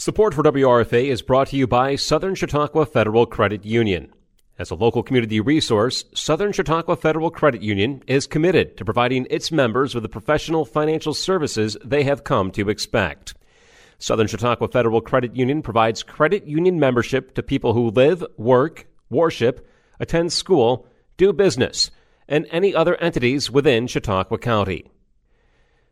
Support for WRFA is brought to you by Southern Chautauqua Federal Credit Union. As a local community resource, Southern Chautauqua Federal Credit Union is committed to providing its members with the professional financial services they have come to expect. Southern Chautauqua Federal Credit Union provides credit union membership to people who live, work, worship, attend school, do business, and any other entities within Chautauqua County.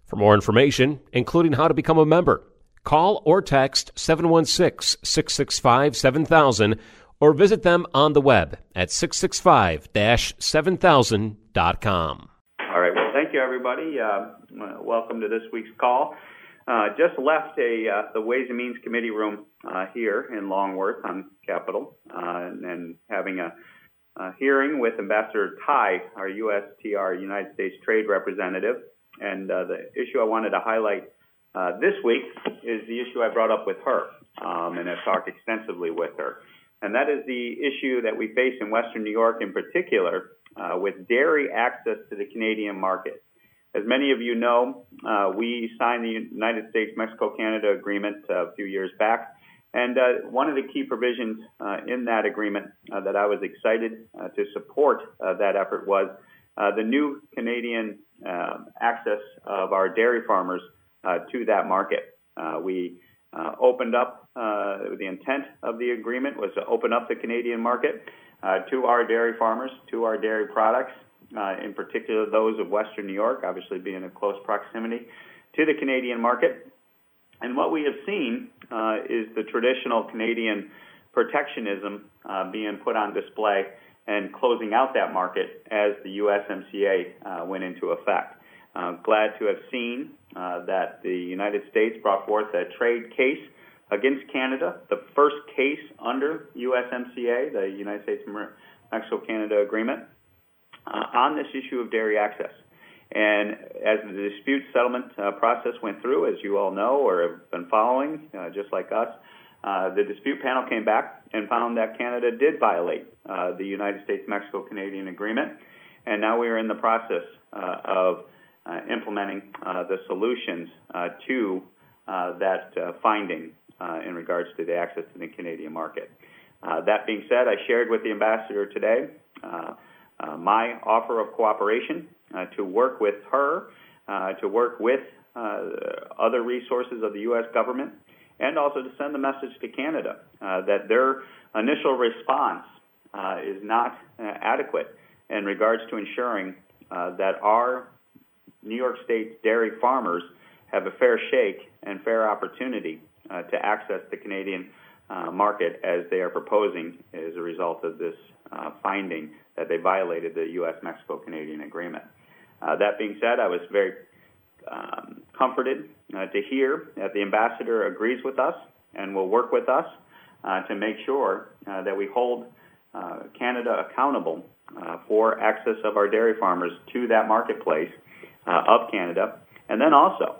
For more information, including how to become a member, call or text 716 665 7000 or visit them on the web at 665 7000.com. All right. Well, thank you, everybody. Uh, welcome to this week's call. Uh, just left a uh, the Ways and Means Committee room uh, here in Longworth on Capitol, uh, and, and, having a, a, hearing with Ambassador Tai, our USTR United States Trade Representative. And uh, the issue I wanted to highlight this week is the issue I brought up with her, um, and I've talked extensively with her. And that is the issue that we face in Western New York in particular with dairy access to the Canadian market. As many of you know, uh, we signed the United States Mexico Canada agreement uh, a few years back. And uh, one of the key provisions uh, in that agreement uh, that I was excited uh, to support that effort was the new Canadian access of our dairy farmers to that market. we opened up, the intent of the agreement was to open up the Canadian market to our dairy farmers, to our dairy products, uh, in particular those of Western New York, obviously being in close proximity to the Canadian market. And what we have seen uh, is the traditional Canadian protectionism uh, being put on display and closing out that market as the USMCA uh, went into effect. Uh, glad to have seen uh, that the United States brought forth a trade case against Canada, the first case under USMCA, the United States Mexico Canada Agreement uh, on this issue of dairy access. And as the dispute settlement uh, process went through, as you all know or have been following, uh, just like us, uh, the dispute panel came back and found that Canada did violate the United States-Mexico Canadian Agreement, and now we are in the process of Uh, implementing uh, the solutions uh, to that finding in regards to the access to the Canadian market. that being said, I shared with the ambassador today uh, my offer of cooperation uh, to work with her, uh, to work with other resources of the U.S. government, and also to send the message to Canada that their initial response is not adequate in regards to ensuring that our New York State dairy farmers have a fair shake and fair opportunity uh, to access the Canadian uh, market as they are proposing as a result of this uh, finding that they violated the U.S. Mexico Canadian agreement. Uh, that being said, I was very um, comforted uh, to hear that the ambassador agrees with us and will work with us uh, to make sure that we hold Canada accountable for access of our dairy farmers to that marketplace of Canada, and then also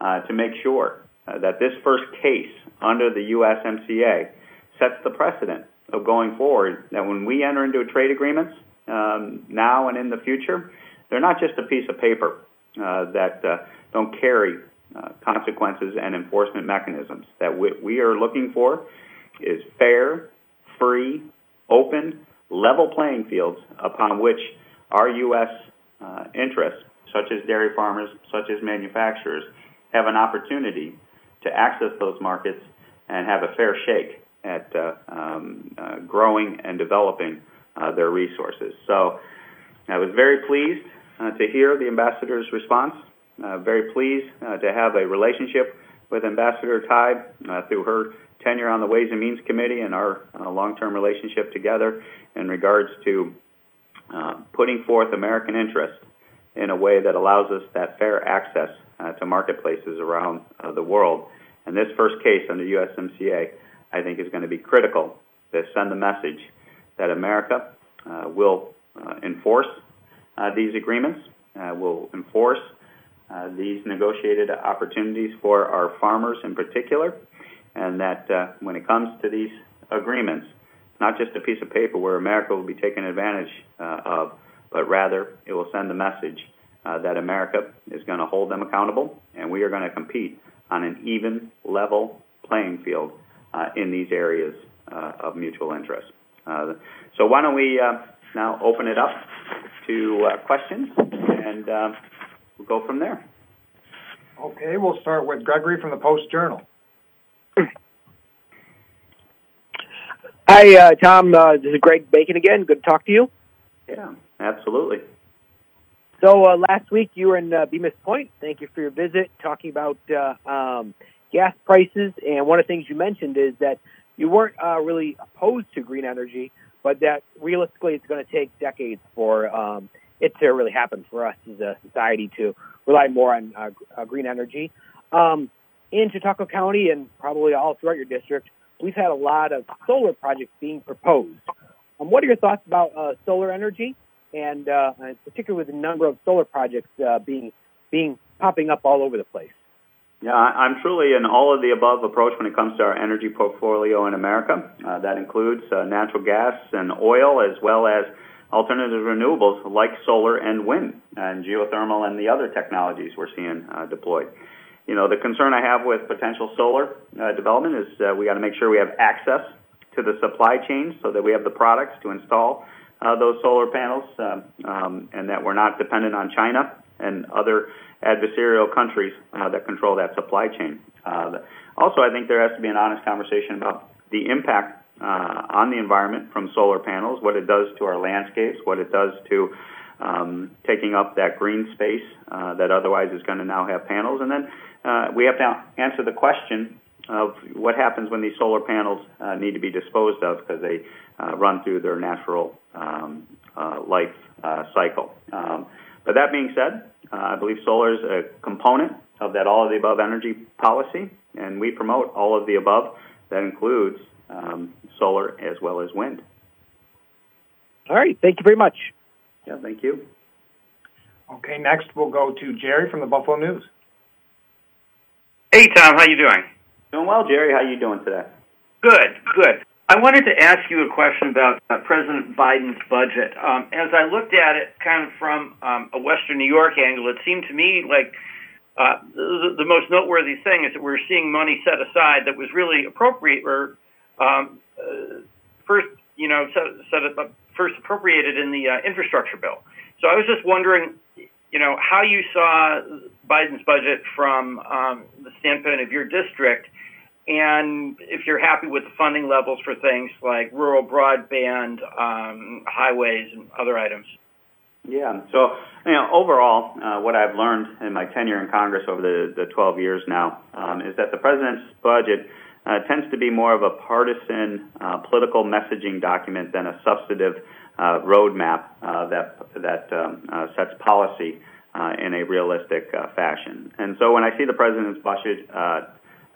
to make sure that this first case under the USMCA sets the precedent of going forward that when we enter into trade agreements um, now and in the future, they're not just a piece of paper uh, that uh, don't carry uh, consequences and enforcement mechanisms. That what we are looking for is fair, free, open, level playing fields upon which our U.S. Uh, interests, such as dairy farmers, such as manufacturers, have an opportunity to access those markets and have a fair shake at uh, um, uh, growing and developing uh, their resources. So I was very pleased uh, to hear the ambassador's response. Uh, very pleased uh, to have a relationship with Ambassador Tai through her tenure on the Ways and Means Committee and our long-term relationship together in regards to putting forth American interest in a way that allows us that fair access to marketplaces around the world. And this first case under USMCA I think is going to be critical to send the message that America uh, will uh, enforce uh, these agreements, uh, will enforce uh, these negotiated opportunities for our farmers in particular, and that uh, when it comes to these agreements, not just a piece of paper where America will be taken advantage of, but rather it will send the message that America is going to hold them accountable, and we are going to compete on an even level playing field uh, in these areas uh, of mutual interest. Uh, so why don't we uh, now open it up to questions, and we'll go from there. Okay, we'll start with Gregory from the Post Journal. Hi, uh, Tom. Uh, this is Greg Bacon again. Good to talk to you. Yeah, absolutely. So uh, last week you were in uh, Bemus Point. Thank you for your visit, talking about uh, um, gas prices. And one of the things you mentioned is that you weren't uh, really opposed to green energy, but that realistically it's going to take decades for um, it to really happen for us as a society to rely more on uh, uh, green energy. Um, in Chautauqua County and probably all throughout your district, we've had a lot of solar projects being proposed. Um, what are your thoughts about uh, solar energy, and uh, particularly with the number of solar projects uh, being being popping up all over the place? Yeah, I'm truly an all of the above approach when it comes to our energy portfolio in America. Uh, that includes uh, natural gas and oil, as well as alternative renewables like solar and wind, and geothermal and the other technologies we're seeing uh, deployed. You know, the concern I have with potential solar uh, development is we got to make sure we have access to the supply chain so that we have the products to install uh, those solar panels, um, um, and that we're not dependent on China and other adversarial countries uh, that control that supply chain. Uh, also, I think there has to be an honest conversation about the impact uh, on the environment from solar panels, what it does to our landscapes, what it does to um, taking up that green space uh, that otherwise is going to now have panels. And then uh, we have to answer the question of what happens when these solar panels uh, need to be disposed of because they uh, run through their natural um, uh, life uh, cycle. Um, but that being said, uh, I believe solar is a component of that all of the above energy policy, and we promote all of the above. That includes um, solar as well as wind. All right. Thank you very much. Yeah, thank you. Okay, next we'll go to Jerry from the Buffalo News. Hey, Tom. How you doing? Doing well, Jerry. How you doing today? Good, good. I wanted to ask you a question about uh, President Biden's budget. Um, as I looked at it kind of from um, a Western New York angle, it seemed to me like uh, the, the, most noteworthy thing is that we're seeing money set aside that was really appropriate or um, uh, first, you know, set, set up, first appropriated in the uh, infrastructure bill. So I was just wondering, you know, how you saw Biden's budget from um, the standpoint of your district and if you're happy with the funding levels for things like rural broadband, um, highways, and other items. Yeah. So, you know, overall, uh, what I've learned in my tenure in Congress over the, the 12 years now um, is that the president's budget uh, tends to be more of a partisan uh, political messaging document than a substantive uh, roadmap uh, that that um, uh, sets policy in a realistic fashion. And so, when I see the president's budget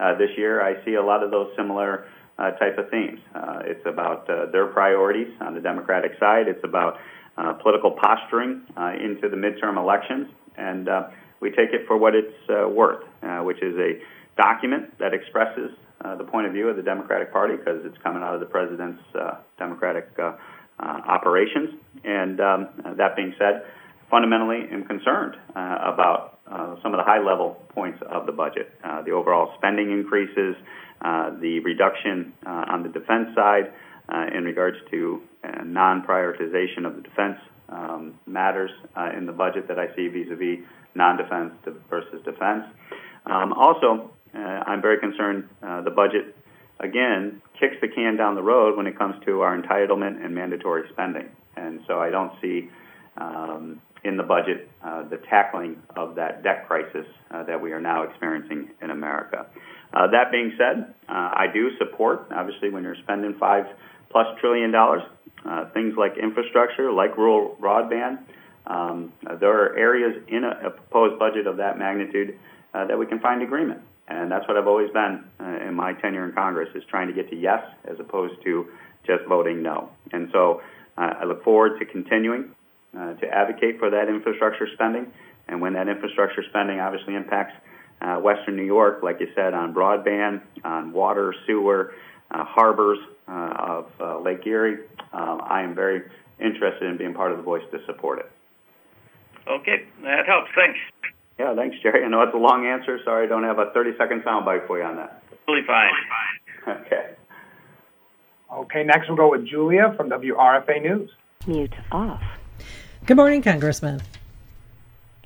uh, this year, I see a lot of those similar uh, type of themes. Uh, it's about uh, their priorities on the Democratic side. It's about uh, political posturing uh, into the midterm elections, and uh, we take it for what it's uh, worth, uh, which is a document that expresses uh, the point of view of the Democratic Party because it's coming out of the president's uh, Democratic uh, uh, operations. And um, that being said, fundamentally am concerned uh, about uh, some of the high level points of the budget. Uh, the overall spending increases, uh, the reduction uh, on the defense side uh, in regards to non prioritization of the defense um, matters in the budget that I see vis a vis non defense versus defense. Um, also, I'm very concerned the budget, again, kicks the can down the road when it comes to our entitlement and mandatory spending. And so I don't see um, in the budget uh, the tackling of that debt crisis uh, that we are now experiencing in America. Uh, that being said, uh, I do support, obviously, when you're spending five plus trillion dollars, uh, things like infrastructure, like rural broadband. Um, there are areas in a, a, proposed budget of that magnitude uh, that we can find agreement. And that's what I've always been in my tenure in Congress, is trying to get to yes as opposed to just voting no. And so I look forward to continuing uh, to advocate for that infrastructure spending. And when that infrastructure spending obviously impacts uh, Western New York, like you said, on broadband, on water, sewer, uh, harbors uh, of uh, Lake Erie, um, I am very interested in being part of the voice to support it. Okay, that helps. Thanks. Yeah, thanks, Jerry. I know it's a long answer. Sorry, I don't have a 30 second soundbite for you on that. Really fine. Okay. Okay, next we'll go with Julia from WRFA News. Mute off. Good morning, Congressman.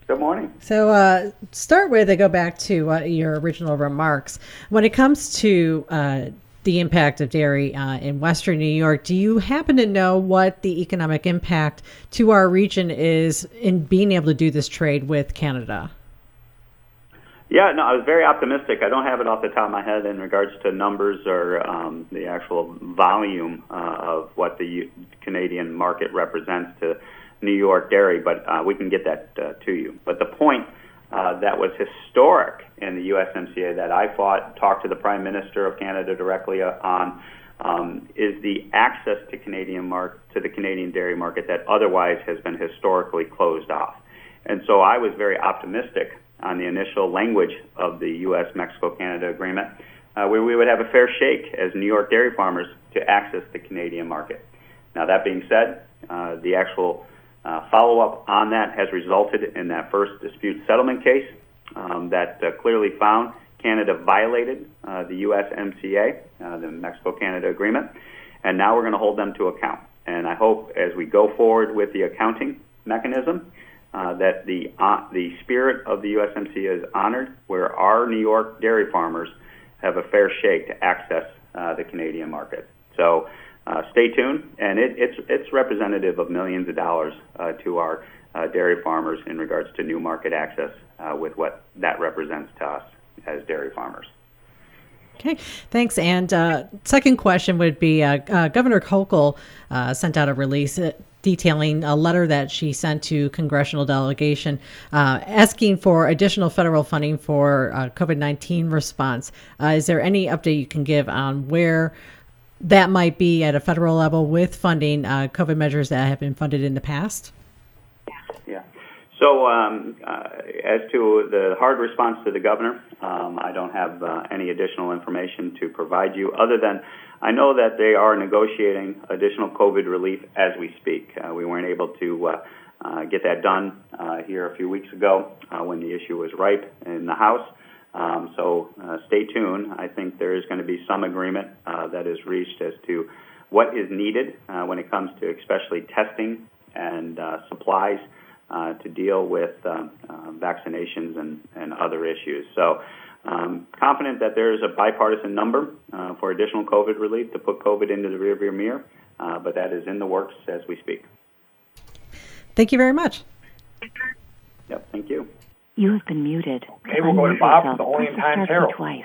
Good morning. So, uh, start with, I go back to uh, your original remarks. When it comes to uh, the impact of dairy uh, in Western New York, do you happen to know what the economic impact to our region is in being able to do this trade with Canada? Yeah, no, I was very optimistic. I don't have it off the top of my head in regards to numbers or um, the actual volume uh, of what the Canadian market represents to New York dairy, but uh, we can get that uh, to you. But the point uh, that was historic in the USMCA that I fought, talked to the Prime Minister of Canada directly uh, on, um, is the access to Canadian mark to the Canadian dairy market that otherwise has been historically closed off. And so I was very optimistic on the initial language of the U.S. Mexico Canada agreement, uh, where we would have a fair shake as New York dairy farmers to access the Canadian market. Now, that being said, uh, the actual uh, follow up on that has resulted in that first dispute settlement case um, that uh, clearly found Canada violated uh, the USMCA, uh, the Mexico Canada agreement, and now we're going to hold them to account. And I hope as we go forward with the accounting mechanism, uh, that the uh, the spirit of the USMCA is honored, where our New York dairy farmers have a fair shake to access uh, the Canadian market. So stay tuned, and it, it's it's representative of millions of dollars uh, to our uh, dairy farmers in regards to new market access with what that represents to us as dairy farmers. Okay, thanks. And second question would be Governor Hochul sent out a release detailing a letter that she sent to congressional delegation uh, asking for additional federal funding for uh, COVID 19 response. Uh, is there any update you can give on where that might be at a federal level with funding uh, COVID measures that have been funded in the past? Yeah. So, um, uh, as to the hard response to the governor, um, I don't have uh, any additional information to provide you other than I know that they are negotiating additional COVID relief as we speak. Uh, we weren't able to uh, uh, get that done here a few weeks ago when the issue was ripe in the House. Um, so uh, stay tuned. I think there is going to be some agreement that is reached as to what is needed when it comes to especially testing and supplies to deal with um, vaccinations and, and other issues. So um, confident that there is a bipartisan number uh, for additional COVID relief to put COVID into the rearview mirror, uh, but that is in the works as we speak. Thank you very much. Yep, thank you. You have been muted. Okay, we'll go to Bob from the Olean Times Herald. Twice.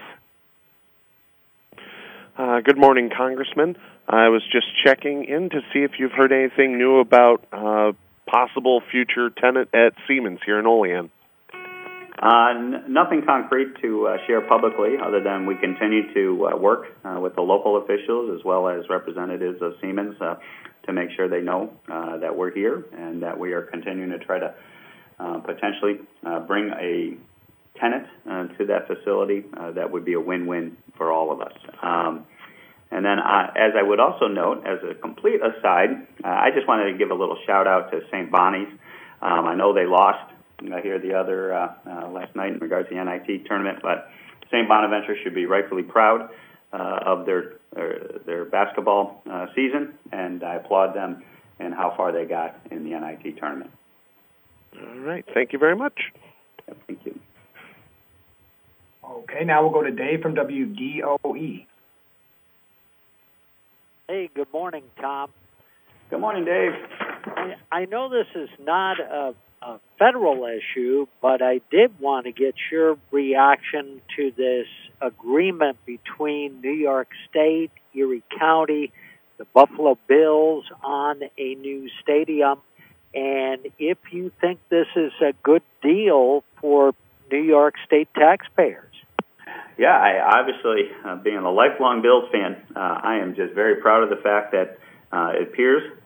Uh, good morning, Congressman. I was just checking in to see if you've heard anything new about uh, possible future tenant at Siemens here in Olean. Uh, n- nothing concrete to uh, share publicly other than we continue to uh, work uh, with the local officials as well as representatives of Siemens uh, to make sure they know uh, that we're here and that we are continuing to try to potentially bring a tenant to that facility that would be a win-win for all of us. Um, and then, as I would also note, as a complete aside, I just wanted to give a little shout out to St. Bonnie's. Um, I know they lost I hear the other uh, uh, last night in regards to the NIT tournament, but St. Bonaventure should be rightfully proud uh, of their their, their basketball uh, season, and I applaud them and how far they got in the NIT tournament. All right, thank you very much. Thank you. Okay, now we'll go to Dave from WDOE. Hey, good morning, Tom. Good morning, Dave. I, I know this is not a a federal issue, but I did want to get your reaction to this agreement between New York State, Erie County, the Buffalo Bills on a new stadium, and if you think this is a good deal for New York State taxpayers. Yeah, I obviously, uh, being a lifelong Bills fan, uh, I am just very proud of the fact that uh, it appears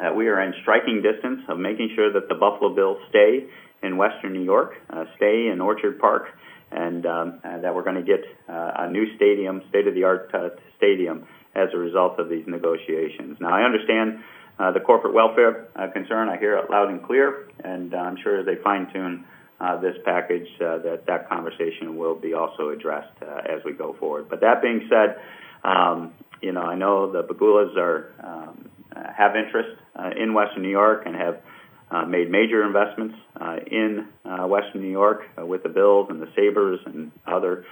that we are in striking distance of making sure that the Buffalo Bills stay in Western New York, uh, stay in Orchard Park, and, um, and that we're going to get uh, a new stadium, state-of-the-art uh, stadium, as a result of these negotiations. Now, I understand uh, the corporate welfare uh, concern. I hear it loud and clear, and uh, I'm sure as they fine-tune uh, this package, uh, that that conversation will be also addressed uh, as we go forward. But that being said, um, you know, I know the Pegulas are um, have interest in Western New York and have made major investments in Western New York with the Bills and the Sabres and other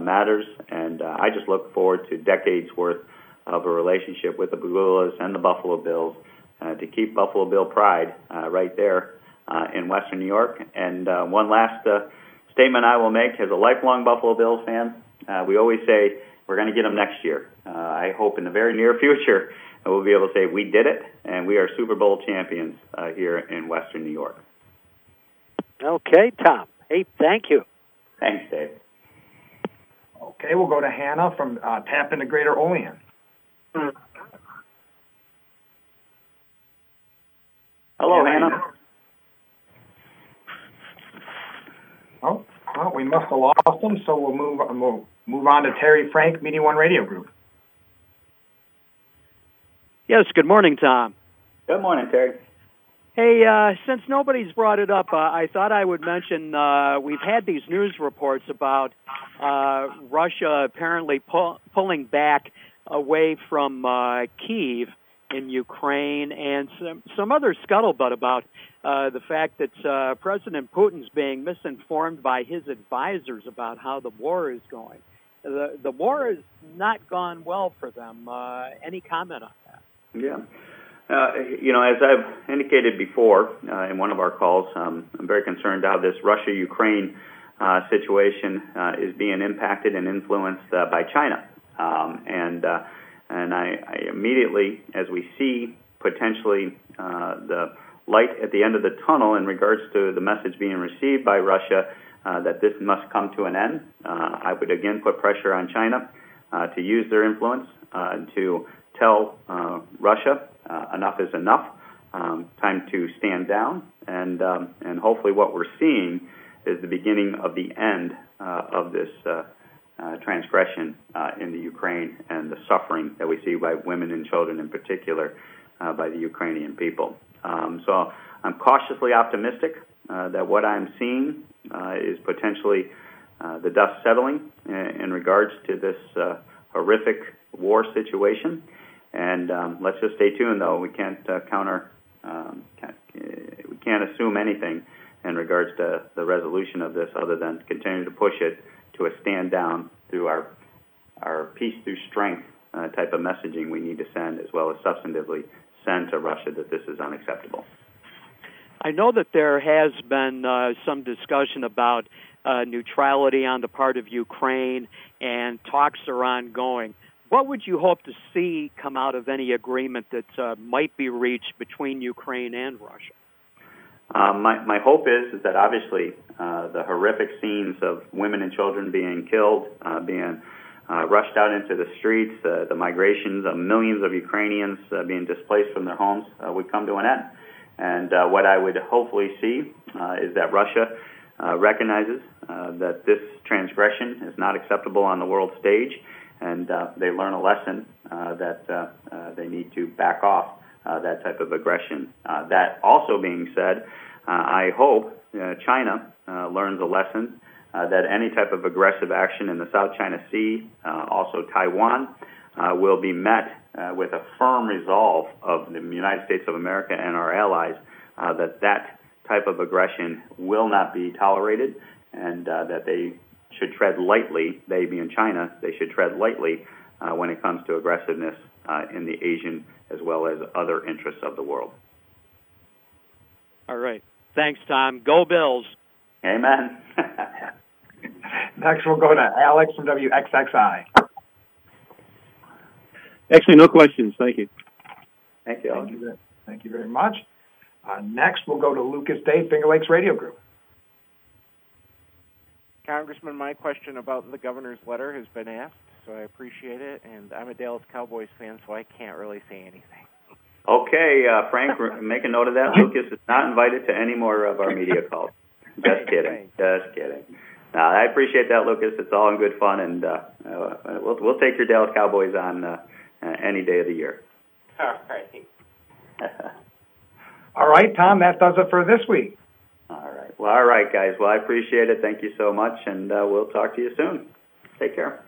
matters. And I just look forward to decades worth of a relationship with the Pegulas and the Buffalo Bills uh, to keep Buffalo Bill pride uh, right there uh, in Western New York. And uh, one last uh, statement I will make as a lifelong Buffalo Bills fan, uh, we always say we're going to get them next year. Uh, I hope in the very near future we'll be able to say we did it and we are Super Bowl champions uh, here in Western New York. Okay, Tom. Hey, thank you. Thanks, Dave. Okay, we'll go to Hannah from uh, Tap into Greater Olean. Hello, Hannah. Oh, well, we must have lost him, so we'll move we'll move on to Terry Frank, Media One Radio Group. Yes, good morning, Tom. Good morning, Terry. Hey, uh, since nobody's brought it up, uh, I thought I would mention uh, we've had these news reports about uh, Russia apparently pull, pulling back away from uh, Kiev in Ukraine, and some some other scuttlebutt about uh, the fact that uh, President Putin's being misinformed by his advisors about how the war is going. The the war has not gone well for them. Uh, any comment on that? Yeah. Uh, you know, as I've indicated before uh, in one of our calls, um, I'm very concerned how this Russia-Ukraine uh, situation uh, is being impacted and influenced uh, by China. Um, and uh, and I, I immediately, as we see potentially uh, the light at the end of the tunnel in regards to the message being received by Russia uh, that this must come to an end, uh, I would again put pressure on China uh, to use their influence uh, to tell Russia enough is enough. Um, time to stand down, and um, and hopefully what we're seeing is the beginning of the end of this uh, transgression uh, in the Ukraine and the suffering that we see by women and children in particular uh, by the Ukrainian people. Um, so I'm cautiously optimistic uh, that what I'm seeing uh, is potentially uh, the dust settling in, in regards to this horrific war situation. And um, let's just stay tuned, though. We can't counter, um, can't, we can't assume anything in regards to the resolution of this, other than continue to push it to a stand down through our our peace through strength uh, type of messaging we need to send, as well as substantively send to Russia that this is unacceptable. I know that there has been uh, some discussion about uh, neutrality on the part of Ukraine, and talks are ongoing. What would you hope to see come out of any agreement that uh, might be reached between Ukraine and Russia? Um, my, my hope is, is that obviously uh, the horrific scenes of women and children being killed, uh, being uh, rushed out into the streets, uh, the migrations of millions of Ukrainians uh, being displaced from their homes uh, would come to an end. And uh, what I would hopefully see uh, is that Russia uh, recognizes uh, that this transgression is not acceptable on the world stage, and uh, they learn a lesson uh, that uh, uh, they need to back off uh, that type of aggression. Uh, that also being said, uh, I hope uh, China uh, learns a lesson uh, that any type of aggressive action in the South China Sea, also Taiwan, will be met with a firm resolve of the United States of America and our allies that that type of aggression will not be tolerated and that they should tread lightly, they being China, they should tread lightly when it comes to aggressiveness in the Asian as well as other interests of the world. All right. Thanks, Tom. Go Bills. Amen. Next, we'll go to Alex from WXXI. Actually, no questions. Thank you. Thank you. Thank you, very- thank you very much. Uh, next, we'll go to Lucas Day, Finger Lakes Radio Group. Congressman, my question about the governor's letter has been asked, so I appreciate it. And I'm a Dallas Cowboys fan, so I can't really say anything. Okay, uh, Frank, make a note of that. Lucas is not invited to any more of our media calls. Just kidding. Just kidding. No, I appreciate that, Lucas. It's all in good fun, and uh, uh, we'll we'll take your Dallas Cowboys on uh, uh, any day of the year. All right. All right, Tom, that does it for this week. All right. Well, all right, guys. Well, I appreciate it. Thank you so much, and uh, we'll talk to you soon. Take care.